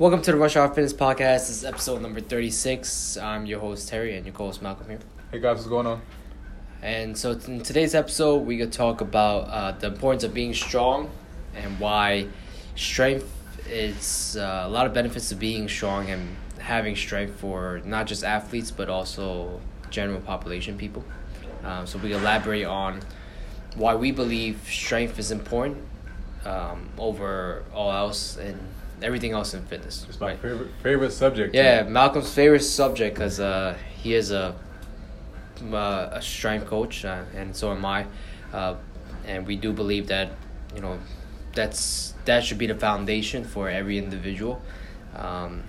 Welcome to the Rush Hour Fitness Podcast. This is episode number 36. I'm your host, Terry, and your co host, Malcolm here. Hey guys, what's going on? And so, in today's episode, we could talk about uh, the importance of being strong and why strength is uh, a lot of benefits of being strong and having strength for not just athletes but also general population people. Um, so, we elaborate on why we believe strength is important um, over all else and everything else in fitness. It's my right? favorite favorite subject. Yeah, Malcolm's favorite subject because uh, he is a uh, a strength coach, uh, and so am I, uh, and we do believe that you know that's that should be the foundation for every individual, um,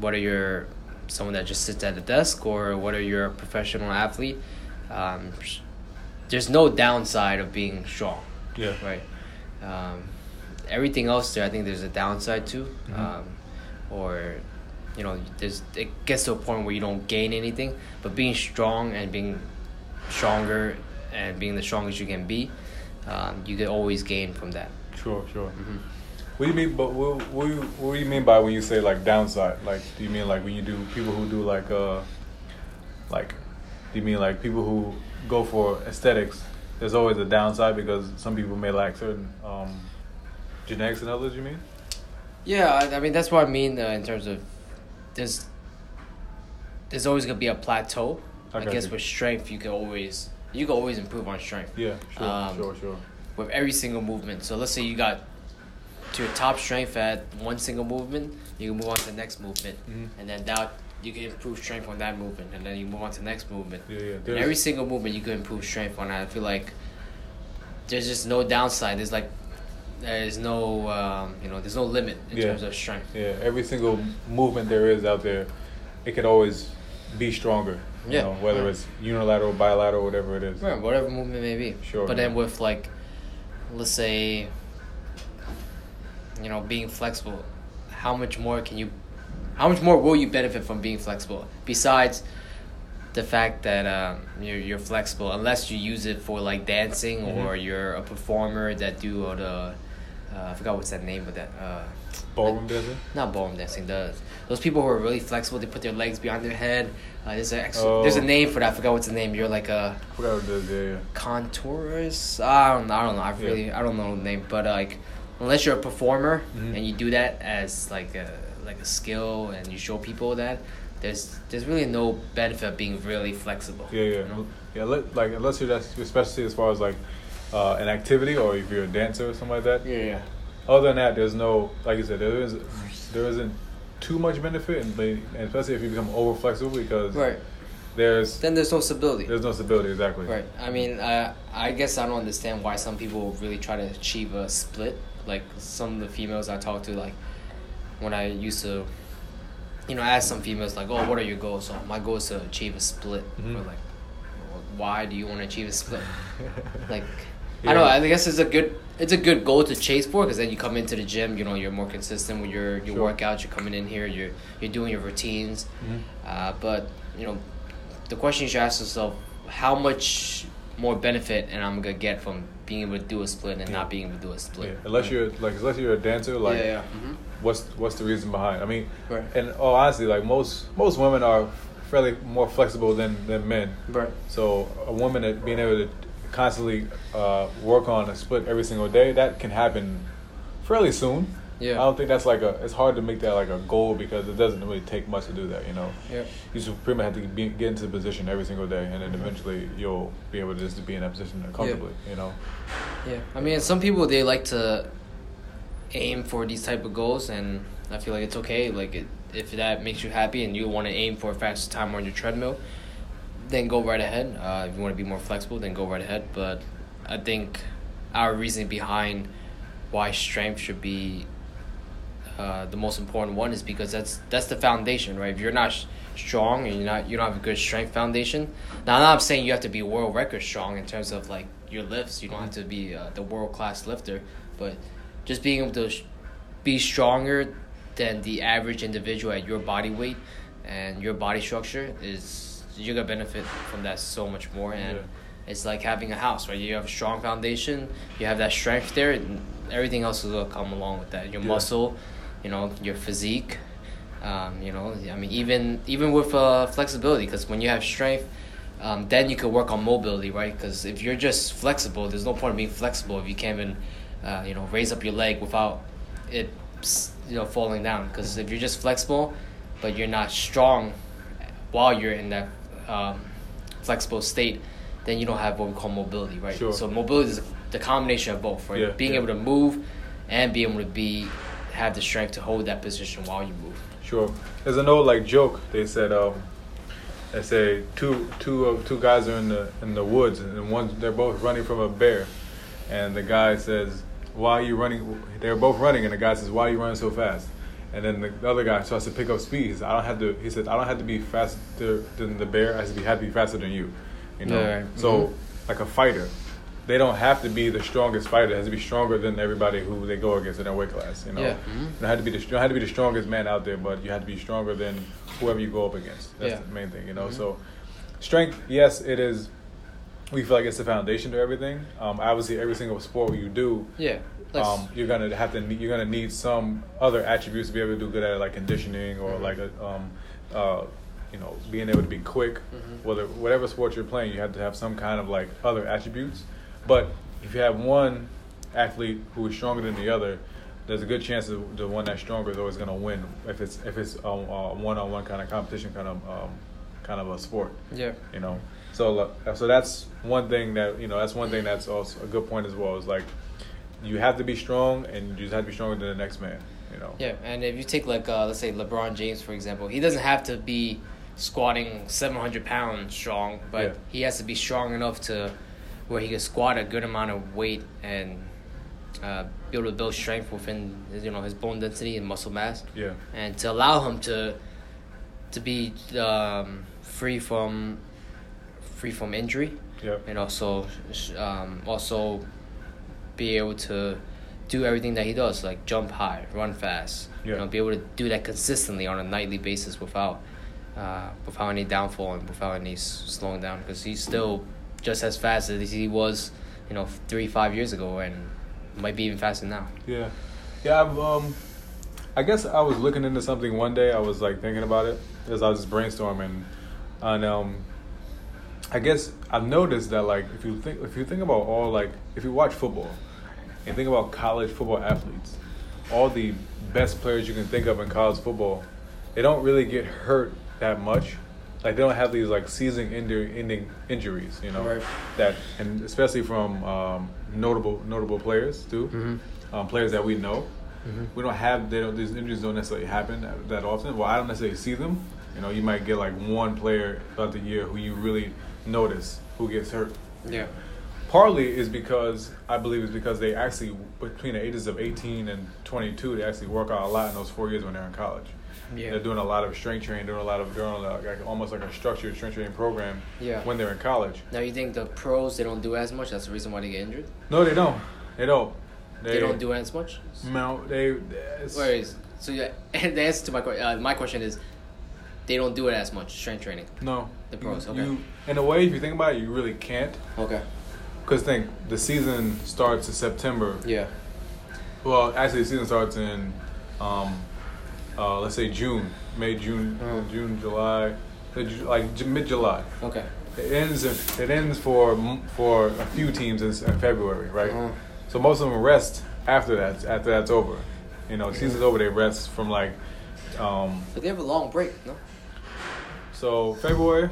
whether you're someone that just sits at a desk or whether you're a professional athlete. Um, there's no downside of being strong, Yeah. right? Um, everything else there, I think there's a downside to, Mhm. um, or you know, there's it gets to a point where you don't gain anything. But being strong and being stronger and being the strongest you can be, um, you can always gain from that. Sure, sure. Mhm. What do you mean? But what, what, do you, what do you mean by when you say like downside? Like, do you mean like when you do people who do like uh, like, do you mean like people who go for aesthetics? There's always a downside because some people may lack certain um, genetics and others. You mean? Yeah, I, I mean that's what I mean uh, in terms of there's there's always gonna be a plateau. I I guess you. with strength, you can always you can always improve on strength. Yeah. Sure. Um, sure. Sure. with every single movement. So let's say you got to your top strength at one single movement, you can move on to the next movement, Mhm. and then that you can improve strength on that movement, and then you move on to the next movement. Yeah. Yeah. And every single movement you can improve strength on. I feel like there's just no downside. There's like there's no um, you know there's no limit in Yeah. terms of strength. Yeah, every single movement there is out there, it could always be stronger. You Yeah. know, whether Yeah. it's unilateral, bilateral, whatever it is. Right, whatever movement may be. Sure, But then with like, let's say, you know, being flexible, how much more can you, how much more will you benefit from being flexible besides the fact that um, you're you're flexible unless you use it for like dancing Mhm. or you're a performer that do all the, uh, I forgot what's that name of that. Uh, Ballroom dancing. not ballroom dancing. The those people who are really flexible, they put their legs behind their head. Uh, there's a Oh. there's a name for that. I forgot what's the name. You're like a I forgot what it is. Yeah, yeah. contourist. I don't know. I don't know. I Yeah. really I don't know the name, but like unless you're a performer Mhm. and you do that as like a like a skill and you show people that there's there's really no benefit of being really flexible. Yeah, yeah, you know? yeah. Let, like unless you're that's especially as far as like uh, an activity or if you're a dancer or something like that. Yeah, yeah. Other than that, there's no like you said there is there isn't too much benefit, and, and especially if you become over flexible because Right. there's Then there's no stability. there's no stability exactly. Right. I mean, uh, I guess I don't understand why some people really try to achieve a split. Like some of the females I talk to, like when I used to, you know, ask some females like, "Oh, what are your goals?" So my goal is to achieve a split. Mhm. Or like, "Well, why do you want to achieve a split? like, Yeah. I know. I guess it's a good it's a good goal to chase for because then you come into the gym. You know, you're more consistent with your your Sure. workouts. You're coming in here. You're you're doing your routines. Mhm. Uh, but you know, the question you should ask yourself: How much more benefit and I'm gonna get from being able to do a split and Yeah. not being able to do a split? Yeah, unless you're like unless you're a dancer, like yeah, yeah. hmm what's what's the reason behind? I mean, Right. and oh, honestly, like most most women are fairly more flexible than than men. Right. So a woman that being able to constantly uh, work on a split every single day, that can happen fairly soon. Yeah. I don't think that's like a. It's hard to make that like a goal because it doesn't really take much to do that. You know. Yeah. You just pretty much have to be, get into the position every single day, and then eventually you'll be able to just be in that position comfortably. You know. Yeah. I mean, some people they like to aim for these type of goals, and I feel like it's okay. Like it, if that makes you happy and you want to aim for a faster time on your treadmill, then go right ahead. Uh, if you want to be more flexible, then go right ahead. But I think our reasoning behind why strength should be uh, the most important one is because that's that's the foundation, right? If you're not sh- strong and you're not you don't have a good strength foundation. Now, I'm not saying you have to be world record strong in terms of like your lifts. You don't have to be uh, the world class lifter, but just being able to sh- be stronger than the average individual at your body weight and your body structure is you're gonna benefit from that so much more and Yeah. it's like having a house right you have a strong foundation you have that strength there and everything else will come along with that your Yeah. muscle you know, your physique. Um, you know, I mean, even even with uh, flexibility, because when you have strength, um, then you can work on mobility, right? Because if you're just flexible, there's no point in being flexible if you can't even, uh, you know, raise up your leg without it, you know, falling down. Because if you're just flexible, but you're not strong while you're in that um, flexible state, then you don't have what we call mobility, right? Sure. So mobility is the combination of both, right? Yeah, being yeah. able to move and being able to be have the strength to hold that position while you move. Sure. There's an old like joke. They said, um, they say two two uh, two guys are in the in the woods and one they're both running from a bear, and the guy says, "Why are you running?" They're both running, and the guy says, "Why are you running so fast?" And then the, the other guy starts to pick up speed. He said, "I don't have to." He said, "I don't have to be faster than the bear. I have to be, have to be faster than you." You know. Yeah, right. So Mhm. like a fighter, they don't have to be the strongest fighter. It has to be stronger than everybody who they go against in their weight class. You know. Yeah. Mhm. You don't have to be the you don't have to be the strongest man out there, but you have to be stronger than whoever you go up against. That's Yeah. the main thing, you know. Mhm. So, strength, yes, it is. We feel like it's the foundation to everything. Um, obviously, every single sport you do, Yeah. Um, you're gonna have to need, you're gonna need some other attributes to be able to do good at it, like conditioning or Mhm. like a um, uh, you know, being able to be quick. Mhm. Whether whatever sport you're playing, you have to have some kind of like other attributes. But if you have one athlete who is stronger than the other, there's a good chance that the one that's stronger is always going to win if it's if it's um, uh, one-on-one kind of competition kind of um, kind of a sport yeah. you know so so that's one thing that you know that's one thing that's also a good point as well is like you have to be strong and you just have to be stronger than the next man you know? Yeah, and if you take like uh, let's say LeBron James for example, he doesn't have to be squatting seven hundred pounds strong, but Yeah. he has to be strong enough to where he can squat a good amount of weight and uh, be able to build strength within his, you know his bone density and muscle mass, yeah. And to allow him to to be um, free from free from injury yeah and also um, also be able to do everything that he does, like jump high, run fast. You know, be able to do that consistently on a nightly basis without uh, without any downfall and without any slowing down. Because he's still just as fast as he was, you know, three five years ago, and might be even faster now. Yeah, yeah. I've, um, I guess I was looking into something one day. I was like thinking about it as I was just brainstorming, and um, I guess I've noticed that like if you think if you think about all like if you watch football and think about college football athletes, all the best players you can think of in college football, they don't really get hurt that much. Like they don't have these like season-ending ending injuries, you know, Right. that and especially from um, notable notable players too Mm-hmm. um, players that we know. Mhm. We don't have they don't, these injuries don't necessarily happen that, that often. Well, I don't necessarily see them. You know, you might get like one player throughout the year who you really notice who gets hurt. Yeah. Partly is because I believe it's because they actually between the ages of 18 and 22 they actually work out a lot in those four years when they're in college. Yeah. They're doing a lot of strength training, doing a lot of doing like, almost like a structured strength training program Yeah. when they're in college. Now you think the pros they don't do as much? That's the reason why they get injured. No, they don't. They don't. They, don't do as much. No, they. it's- Wait, so yeah, and the answer to my que- uh, my question is, they don't do it as much strength training. No. The pros, You- okay. You, in a way, if you think about it, you really can't. Okay. Because think, the season starts in September. Yeah. Well, actually, the season starts in, um, uh, let's say June, May, June, Mhm. June, July, like mid July. Okay. It ends. It ends for for a few teams in, February, right? Uh-huh. So most of them rest after that. After that's over, you know, season's over. They rest from like, um, But they have a long break, no? So February,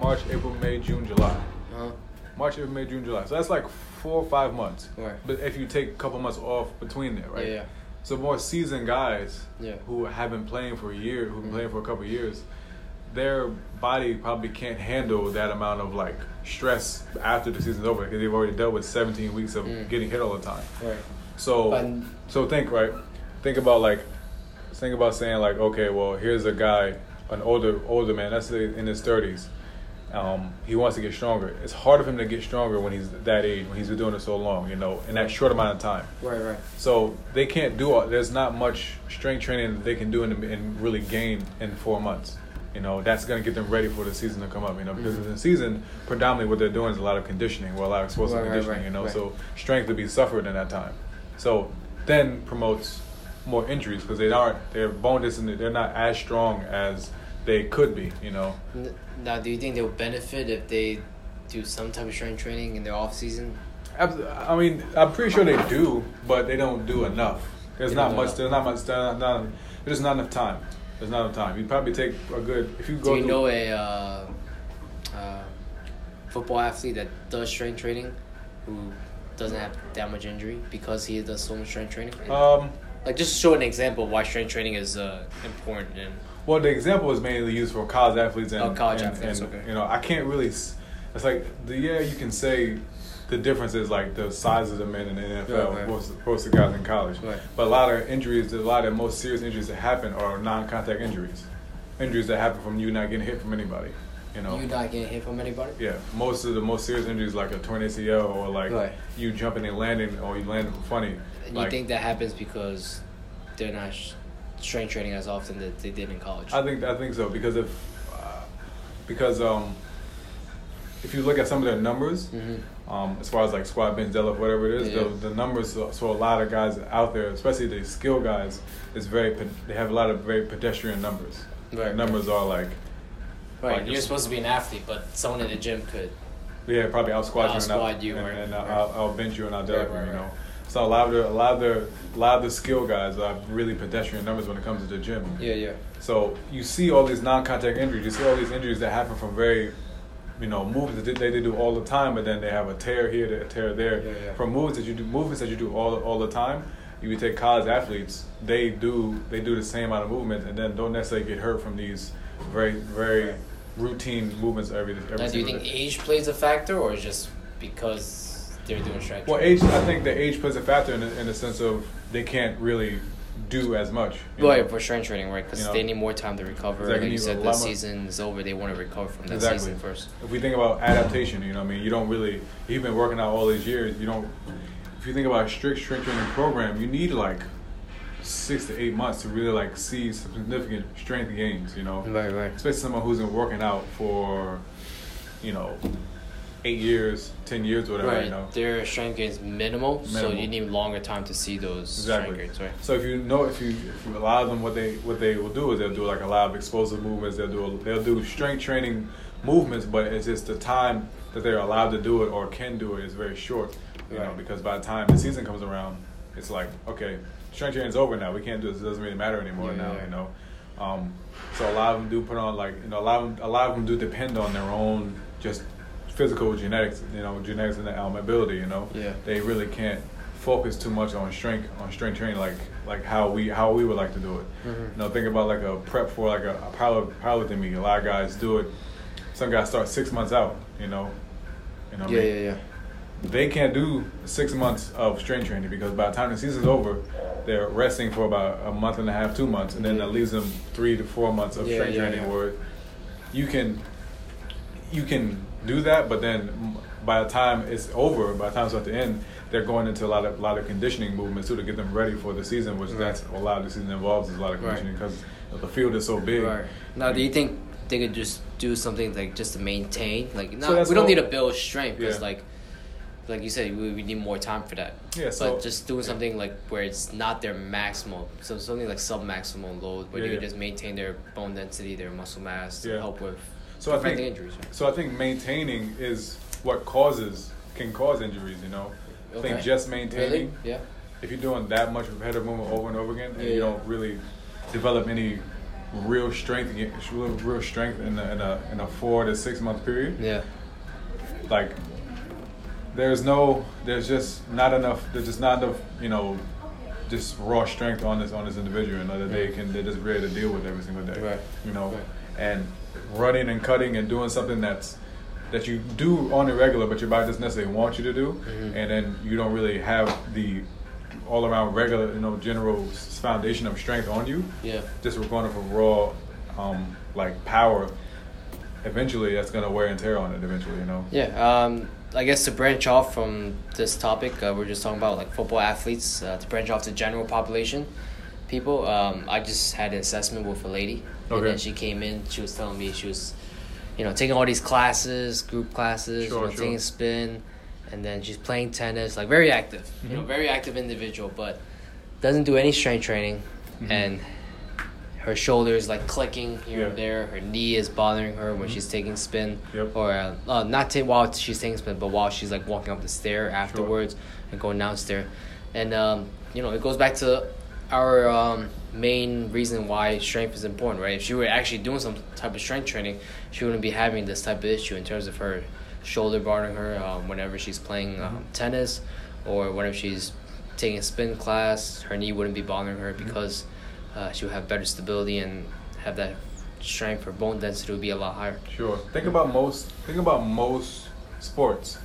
March, April, May, June, July. Uh-huh. March, April, May, June, July. So that's like four or five months. Right. But if you take a couple months off between there, right? Yeah, yeah. So more seasoned guys Yeah. who have been playing for a year, who've been Mhm. playing for a couple of years, their body probably can't handle that amount of like stress after the season's over because they've already dealt with 17 weeks of Mm. getting hit all the time. Right. So And- so think right, think about like think about saying like okay, well here's a guy, an older older man, let's in his 30s. Um, he wants to get stronger. It's hard for him to get stronger when he's that age, when he's been doing it so long, you know, in that short amount of time. Right, right. So they can't do all. There's not much strength training that they can do and, and really gain in four months. You know, that's going to get them ready for the season to come up. You know, because Mhm. in the season, predominantly what they're doing is a lot of conditioning, well, a lot of explosive Right, right, conditioning. right, you know, right. so strength to be suffered in that time. So then promotes more injuries because they aren't their bone density they're not as strong as they could be. You know. Now, do you think they'll benefit if they do some type of strength training in their off season? I mean, I'm pretty sure they do, but they don't do enough. There's They not much. There's not much. There's not, not, there's not enough time. There's not enough time. You probably take a good if you go. Do you through- know a uh, uh, football athlete that does strength training who doesn't have that much injury because he does so much strength training? Um, like just show an example of why strength training is uh, important and well, the example is mainly used for college athletes and, Oh, college and- athletes, and, okay. You know, I can't really. It's like the yeah, you can say the difference is like the size of the men in the NFL Right, right. versus versus the guys in college. Right. But a lot of injuries, a lot of the most serious injuries that happen are non-contact injuries, injuries that happen from you not getting hit from anybody. You know. you not getting hit from anybody. Yeah, most of the most serious injuries like a torn ACL or like Right. you jumping and landing or you landing funny. Like, you think that happens because they're not sh- strength training as often that they did in college? I think I think so because if uh, because um if you look at some of their numbers, hmm um as far as like squat bench deadlift whatever it is, Yeah. the, the numbers so, a lot of guys out there, especially the skill guys, is very they have a lot of very pedestrian numbers. Right, Their numbers are like Right, like you're supposed to be an athlete, but someone in the gym could. Yeah, probably I'll squat you and I'll, you, and, right, and I'll, right. I'll, I'll bench you and I'll deadlift Right, right, you. You know, so a lot of the a lot of the a lot of the skill guys are really pedestrian numbers when it comes to the gym. Yeah, yeah. So you see all these non-contact injuries. You see all these injuries that happen from very, you know, movements that they, they do all the time, but then they have a tear here, a tear there. Yeah, yeah. From moves that you do, movements that you do all all the time. You take college athletes. They do they do the same amount of movements, and then don't necessarily get hurt from these very very routine movements every every. Now, do you think day. age plays a factor, or just because they're doing strength? Well, age. I think the age plays a factor in the, in the sense of they can't really do as much. Right, know? for strength training, right? Because You know. they need more time to recover. Exactly, Like you said, the season is over. They want to recover from that Exactly. season first. If we think about adaptation, you know, I mean, you don't really. You've been working out all these years. You don't. If you think about a strict strength training program, you need like six to eight months to really like see some significant strength gains. You know, Right, right. especially someone who's been working out for, you know, eight years, ten years, whatever. Right, You know. their strength gains minimal, so you need longer time to see those Exactly. strength gains, right? So if you know if you if you allow them what they what they will do is they'll do like a lot of explosive movements. They'll do a, they'll do strength training movements, but it's just the time that they're allowed to do it or can do it is very short. You know, because by the time the season comes around, it's like okay, strength training's over now. We can't do this. It doesn't really matter anymore Yeah, now. yeah. You know. Um, so a lot of them do put on like you know a lot of them, a lot of them do depend on their own just physical genetics. You know, genetics and um, ability. You know Yeah. they really can't focus too much on strength on strength training like like how we how we would like to do it. Mhm. You know, think about like a prep for like a, a power powerlifting meet. A lot of guys do it. Some guys start six months out. You know, you know. what I Yeah, mean? yeah, yeah. They can't do six months of strength training because by the time the season's over, they're resting for about a month and a half, two months, and then that leaves them three to four months of Yeah, strength yeah, training yeah. where you can you can do that, but then by the time it's over, by the time it's at the end, they're going into a lot of lot of conditioning movements too to get them ready for the season, which Right. that's a lot of the season involves is a lot of conditioning because the field is so big. Right. Now, do you think they could just do something like just to maintain? Like, not, that's we don't all- need to build strength because, Yeah. like, like you said, we, we need more time for that. Yeah, so- but just doing something like where it's not their maximal, so something like sub maximal load, where Yeah, you can yeah. just maintain their bone density, their muscle mass, to Yeah. help with So I think injuries. Right? so. I think maintaining is what causes can cause injuries. You know, I think just maintaining. Really? Yeah. if you're doing that much repetitive movement over and over again, and Yeah, you yeah. don't really develop any real strength, real, strength in a, in a in a four to six month period, Yeah. like there's no, there's just not enough. There's just not enough, you know, just raw strength on this on this individual, you know, that they Yeah. can they're just ready to deal with every single day, Right. you know, Right. and running and cutting and doing something that's that you do on a regular, but your body doesn't necessarily want you to do, Mhm. and then you don't really have the all around regular, you know, general foundation of strength on you. Yeah. Just we're going for raw, um, like power. Eventually, that's gonna wear and tear on it. Eventually, you know. Yeah, um, I guess to branch off from this topic, uh, we're just talking about like football athletes. Uh, to branch off to general population people, um, I just had an assessment with a lady, and Okay. then she came in. She was telling me she was, you know, taking all these classes, group classes, Sure, you know, sure. taking spin, and then she's playing tennis, like very active, you know, Mhm. very active individual. But doesn't do any strength training, Mhm. and her shoulder is like clicking here Yeah. and there. Her knee is bothering her when Mhm. she's taking spin, Yep. or uh, uh, not ta- while she's taking spin, but while she's like walking up the stair afterwards and going downstairs. And um, you know, it goes back to our um, main reason why strength is important, right? If she were actually doing some type of strength training, she wouldn't be having this type of issue in terms of her shoulder bothering her um, whenever she's playing um, tennis or whenever she's taking a spin class. Her knee wouldn't be bothering her because uh, she would have better stability and have that strength. Her bone density would be a lot higher. Sure. Think about most. Think about most sports.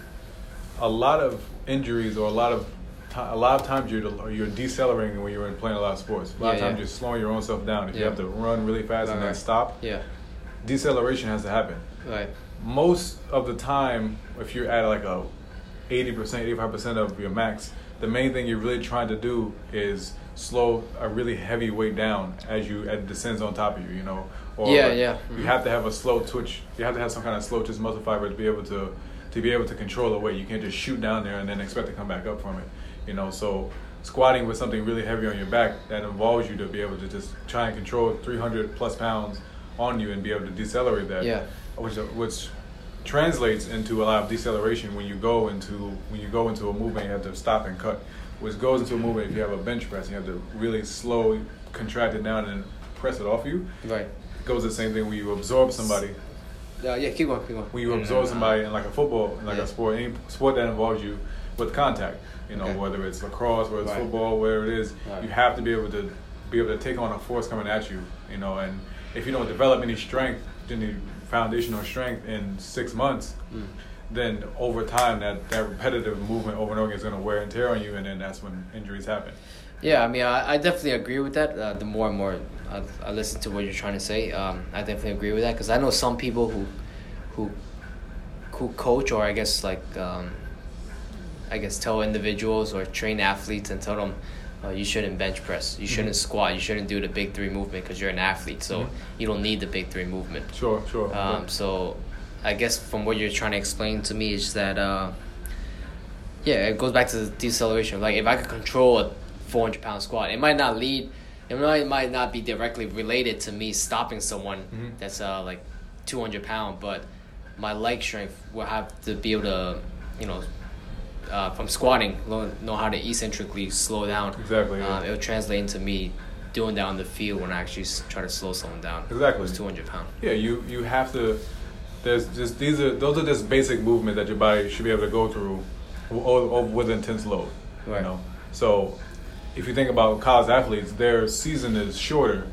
A lot of injuries or a lot of a lot of times you're you're decelerating when you're playing a lot of sports. A lot of times yeah. you're slowing your own self down. If you have to run really fast and then right. stop, Yeah, deceleration has to happen. right. Most of the time, if you're at like a 80%, 85% of your max, the main thing you're really trying to do is slow a really heavy weight down as you as it descends on top of you, you know. Or Yeah, yeah. You Mhm. have to have a slow twitch. You have to have some kind of slow twitch muscle fiber to be able to to be able to control the weight. You can't just shoot down there and then expect to come back up from it. You know, so squatting with something really heavy on your back that involves you to be able to just try and control 300 plus pounds on you and be able to decelerate that Yeah. which which translates into a lot of deceleration when you go into when you go into a movement you have to stop and cut which goes into a movement if you have a bench press you have to really slow contract it down and press it off you Right. it goes the same thing when you absorb somebody Uh, yeah, keep going, keep going. when you absorb somebody in like a football in like Yeah. a sport any sport that involves you with contact you know Okay. whether it's lacrosse whether it's Right. football whatever it is Right. you have to be able to be able to take on a force coming at you you know and if you don't develop any strength any foundational strength in six months Mm. then over time that, that repetitive movement over and over again is going to wear and tear on you and then that's when injuries happen Yeah, I mean, I, I definitely agree with that. Uh, the more and more I, I listen to what you're trying to say, um, I definitely agree with that because I know some people who, who, who coach or I guess like, um, I guess tell individuals or train athletes and tell them, uh, you shouldn't bench press, you shouldn't Mhm. squat, you shouldn't do the big three movement because you're an athlete, so Mhm. you don't need the big three movement. sure sure Um, so, I guess from what you're trying to explain to me is that, uh, yeah, it goes back to the deceleration. Like if I could control a 400 pound squat, it might not lead, it might, might not be directly related to me stopping someone Mhm. that's uh, like 200 pound, but my leg strength will have to be able to, you know, uh, from squatting, know, know how to eccentrically slow down. Exactly, yeah. Um, it'll translate into me doing that on the field when I actually try to slow someone down. Exactly. Who's 200 pound. Yeah, you you have to. There's just these are those are just basic movements that your body should be able to go through, with intense load. Right. You know, so if you think about college athletes, their season is shorter,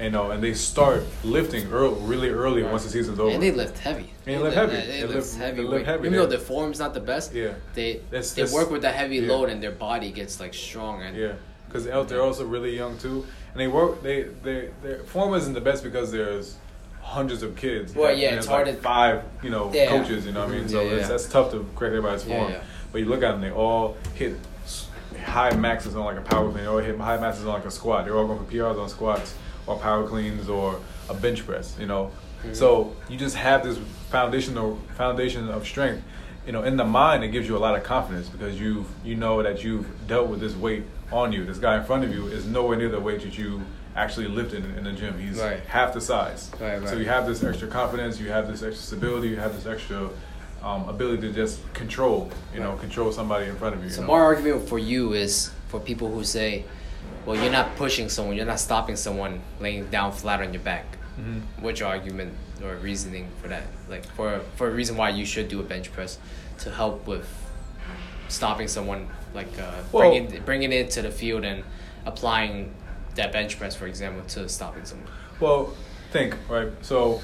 you know, and they start lifting early, really early Right. once the season's over. And they lift heavy. And they lift heavy. They, They lift lift- heavy. they lift heavy. Even though They- the form's not the best, Yeah. they That's- they that's- work with that heavy yeah. load and their body gets like strong and Yeah, because they're also really young too, and they work. They they their form isn't the best because there's hundreds of kids. Well, yeah, it's hard like to- five, you know, Yeah. coaches. You know what I mean? So yeah, it's, yeah. that's tough to correct everybody's form. But you look at them, they all hit high maxes on like a power clean, or hit high maxes on like a squat. They're all going for PRs on squats or power cleans or a bench press. You know, Mhm. so you just have this foundational foundation of strength. You know, in the mind, it gives you a lot of confidence because you you know that you've dealt with this weight on you. This guy in front of you is nowhere near the weight that you actually lifted in, in the gym. He's Right. half the size. Right, So you have this extra confidence, you have this extra stability, you have this extra um, ability to just control. You know, control somebody in front of you. So you know? my argument for you is for people who say, well, you're not pushing someone, you're not stopping someone laying down flat on your back. Mhm. What's your argument or reasoning for that? Like for for a reason why you should do a bench press to help with stopping someone, like uh, Well- bringing bringing it to the field and applying that bench press, for example, to stopping someone. Well, think right. So,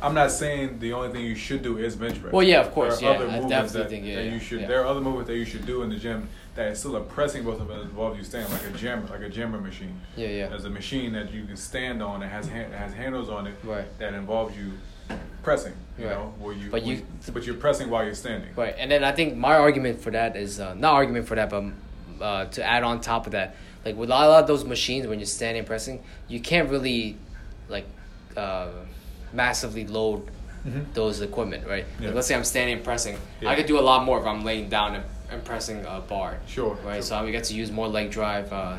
I'm not saying the only thing you should do is bench press. Well, yeah, of course, There are yeah, other I movements that, think, yeah, that you should. yeah. There are other movements that you should do in the gym that is still a pressing both of them involve you standing like a jammer, like a jammer machine. Yeah, yeah. There's a machine that you can stand on that has hand, has handles on it Right. that involves you pressing. You Right. know, where you But where you- but you're pressing while you're standing. Right, and then I think my argument for that is uh, not argument for that, but uh, to add on top of that, like with a lot of those machines, when you're standing pressing, you can't really like uh, massively load Mhm. those equipment, right? Yeah. Like, let's say I'm standing and pressing, Yeah. I could do a lot more if I'm laying down and and pressing a bar. Sure, Right. sure. So I get to use more leg drive. Uh,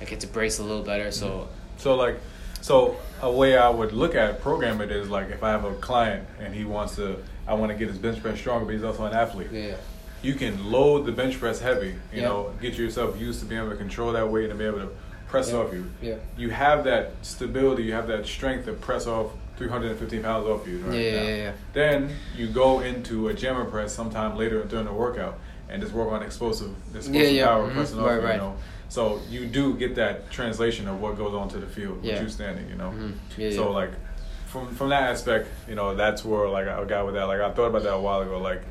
I get to brace a little better. So So like, so a way I would look at program it is like if I have a client and he wants to, I want to get his bench press stronger, but he's also an athlete. yeah. You can load the bench press heavy. You Yeah. know, get yourself used to being able to control that weight and be able to press Yeah. off you. Yeah. You have that stability. You have that strength to press off 315 pounds off you. Right Yeah, now. yeah, yeah. Then you go into a jammer press sometime later during the workout and just work on explosive, explosive Yeah, yeah. power Mhm. pressing off Right, you, right. you know. So you do get that translation of what goes on to the field Yeah. with you standing, you know. Mhm. Yeah, so yeah. like from from that aspect, you know, that's where like I got with that. Like I thought about that a while ago. Like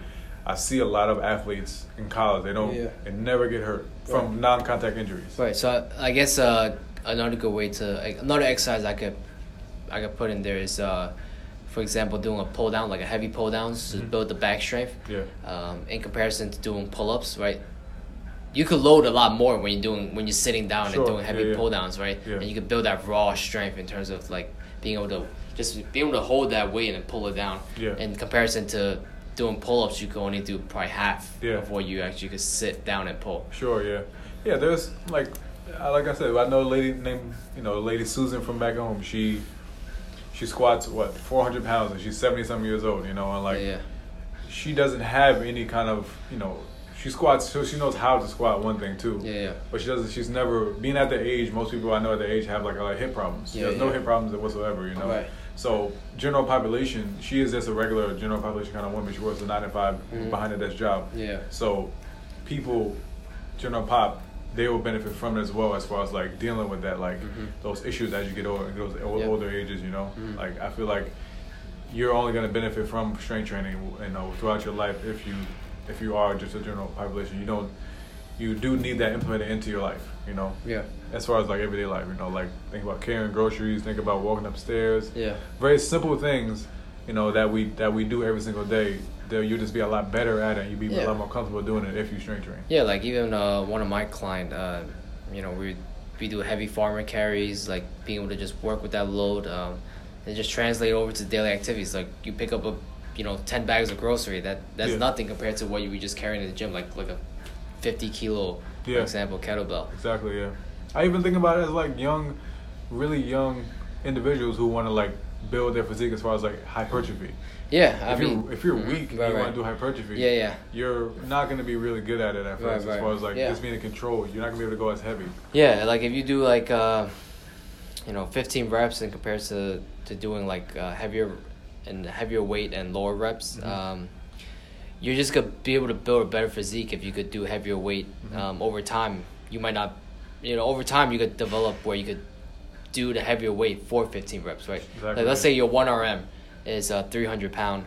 I see a lot of athletes in college. They don't. Yeah. They never get hurt from Right. non-contact injuries. Right. So I guess uh, another good way to like, another exercise I could I could put in there is uh, for example doing a pull down like a heavy pull downs to Mhm. build the back strength. Yeah. Um, in comparison to doing pull ups, right? You could load a lot more when you're doing when you're sitting down Sure, and doing heavy yeah, yeah. pull downs, right? Yeah. And you could build that raw strength in terms of like being able to just being able to hold that weight and pull it down. Yeah. In comparison to doing pull ups, you can only do probably half Yeah. of what you actually could sit down and pull. Sure, yeah, yeah. There's like, I- like I said, I know a lady named you know, Lady Susan from back home. She she squats what 400 pounds and she's 70 something years old. You know, and like yeah, yeah. she doesn't have any kind of you know, she squats so she knows how to squat one thing too. Yeah, yeah. But she doesn't. She's never being at the age. Most people I know at the age have like a lot of hip problems. She Yeah, has no hip problems whatsoever. You know. Right. So general population, she is just a regular general population kind of woman. She works a nine to 5 Mhm. behind a desk job. Yeah. So people, general pop, they will benefit from it as well as far as like dealing with that, like Mhm. those issues as you get older, those Yeah. older ages. You know, Mhm. like I feel like you're only going to benefit from strength training, you know, throughout your life if you if you are just a general population. You don't, you do need that implemented into your life. You know, Yeah. as far as like everyday life. You know, like think about carrying groceries, think about walking upstairs Yeah. very simple things, you know, that we that we do every single day. That you just be a lot better at it. and You be a lot more comfortable doing it if you strength train. Yeah, like even uh, one of my client, uh, you know, we we do heavy farmer carries, like being able to just work with that load, um, and just translate over to daily activities. Like you pick up a, you know, ten bags of grocery. That that's Yeah. nothing compared to what you would just carry in the gym, like like a fifty kilo, for example, kettlebell. Exactly. Yeah. I even think about it as like young, really young individuals who want to like build their physique as far as like hypertrophy. Yeah, I if mean, you're if you're mhm, weak and right, you right. want to do hypertrophy, Yeah, yeah. you're not going to be really good at it at first. Right, as far as like Yeah. just being in control, you're not going to be able to go as heavy. Yeah, like if you do like uh, you know, fifteen reps in comparison to, to doing like uh, heavier and heavier weight and lower reps, Mhm. um, you're just gonna be able to build a better physique if you could do heavier weight. Mhm. Um, over time, you might not, you know, over time you could develop where you could do the heavier weight for fifteen reps, right? Exactly, Like let's say your one RM is a three hundred pound.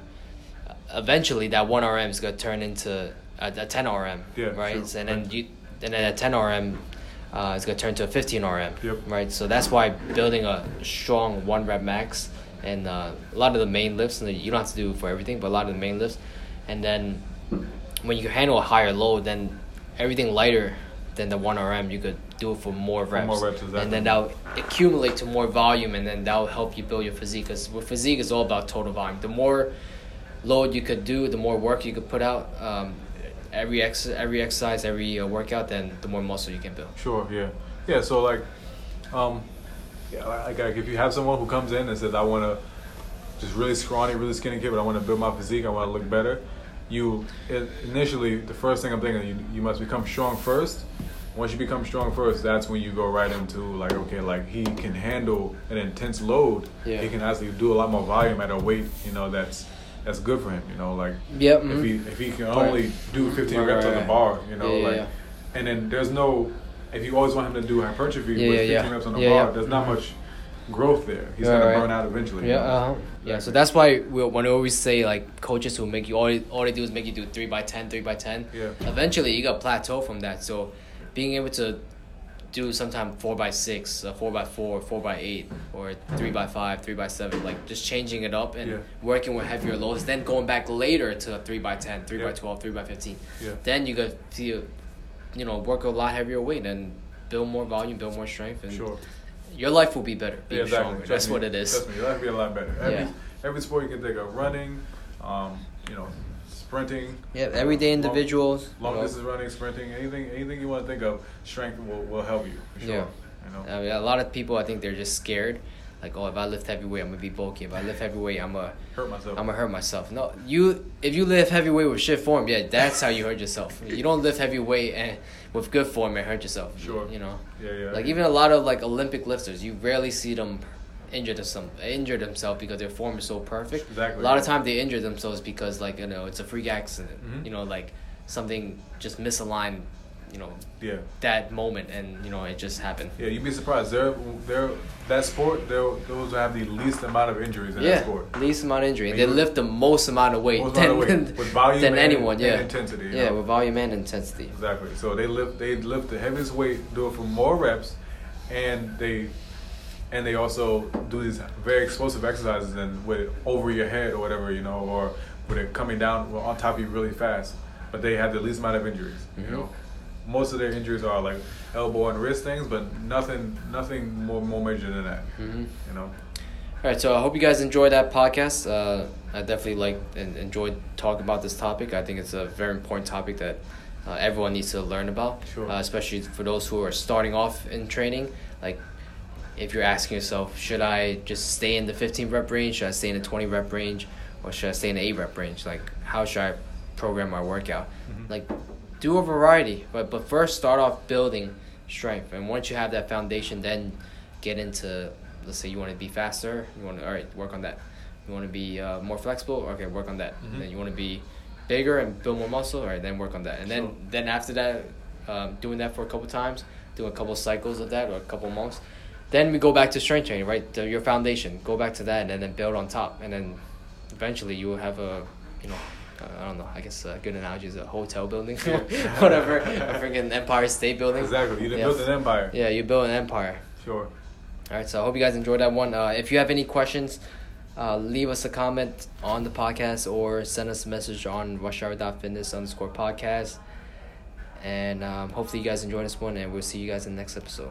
Eventually, that one RM is gonna turn into a, a ten RM, Yeah, right? And then you, and then a ten RM uh, is gonna turn to a fifteen RM, Yep. right? So that's why building a strong one rep max and uh, a lot of the main lifts, and you don't have to do for everything, but a lot of the main lifts, and then when you handle a higher load, then everything lighter than the one RM, you could do it for more For reps, more reps, exactly. and then that'll accumulate to more volume, and then that'll help you build your physique. Because with physique is all about total volume. The more load you could do, the more work you could put out. Um, every ex every exercise, every uh, workout, then the more muscle you can build. Sure. Yeah. Yeah. So like, um, yeah, like, like if you have someone who comes in and says, "I want to just really scrawny, really skinny kid, but I want to build my physique. I want to look better." You it, initially the first thing I'm thinking you you must become strong first. Once you become strong first, that's when you go right into like okay, like he can handle an intense load. Yeah. He can actually do a lot more volume at a weight, you know, that's that's good for him. You know, like Yep. if he if he can only do 15 Right, reps right, on the bar, you know, Yeah, like, yeah. and then there's no, if you always want him to do hypertrophy Yeah, with yeah, 15 yeah. reps on the bar, there's not Mhm. much growth there. He's Right, gonna burn out eventually. Yeah, you know? uh-huh. yeah. So that's why we when we always say like coaches who make you all all they do is make you do three by 10, 3 by ten. Yeah. Eventually, you got plateau from that. So, being able to do sometime four by six, four by four, four by eight, or three by five, three by seven, like just changing it up and Yeah. working with heavier loads. Then going back later to a three by 10, 3 by Yeah. 12, 3 by fifteen. Yeah. Then you got to, you know, work a lot heavier weight and build more volume, build more strength, and Sure. your life will be better. Being Yeah, exactly. stronger. Trust That's me. what it is. Trust me, your life will be a lot better. Every, Yeah. every sport you can think of, running, um, you know, sprinting. Yeah, everyday uh, long- individuals. Long, know. distance running, sprinting, anything, anything you want to think of, strength will, will help you. For sure. Yeah. You know. Uh, I mean, a lot of people, I think they're just scared. Like, oh, if I lift heavyweight, I'm gonna be bulky. If I lift heavyweight, I'm gonna, Hurt myself. I'm gonna hurt myself. No, you, if you lift heavyweight with shit form, yeah, that's how you hurt yourself. You don't lift heavyweight and with good form and hurt yourself. Sure. You know, yeah, yeah. like even a lot of like Olympic lifters, you rarely see them injure themselves, injure themselves because their form is so perfect. Exactly. A lot of time they injure themselves because like you know it's a freak accident. Mhm. You know, like something just misaligned. You know, yeah. that moment, and you know it just happened. Yeah, you'd be surprised. They're, they're, that sport, they're those have the least amount of injuries in that Yeah, sport. least amount of injury. And They lift the most amount of weight Most than, amount of weight, with volume than and- anyone. Yeah, intensity, Yeah, know? with volume and intensity. Exactly. So they lift they lift the heaviest weight, do it for more reps, and they and they also do these very explosive exercises and with it over your head or whatever, you know, or with it coming down on top of you really fast. But they have the least amount of injuries. Mhm. You know, most of their injuries are like elbow and wrist things, but nothing nothing more more major than that. hmm You know. All right, so I hope you guys enjoyed that podcast. Uh, I definitely like and enjoyed talking about this topic. I think it's a very important topic that uh, everyone needs to learn about, Sure. uh, especially for those who are starting off in training. Like, if you're asking yourself, should I just stay in the 15 rep range? Should I stay in the 20 rep range? Or should I stay in the 8 rep range? Like, how should I program my workout? Mhm. Like, do a variety, but, but first start off building strength. And once you have that foundation, then get into, let's say you want to be faster, you want to, all right, work on that. You want to be uh, more flexible, okay, work on that. Mhm. Then you want to be bigger and build more muscle, all right, then work on that. And then, Sure. then after that, um, doing that for a couple times, do a couple cycles of that or a couple months. Then we go back to strength training, right? To your foundation. Go back to that and then build on top. And then eventually you will have a, you know, uh, I don't know, I guess a good analogy is a hotel building, whatever, a freaking Empire State Building. Exactly. You Yeah. built an empire. Yeah, you build an empire. Sure. All right, so I hope you guys enjoyed that one. Uh, if you have any questions, uh, leave us a comment on the podcast or send us a message on rushhour.fitness underscore podcast. And um, hopefully you guys enjoy this one, and we'll see you guys in the next episode.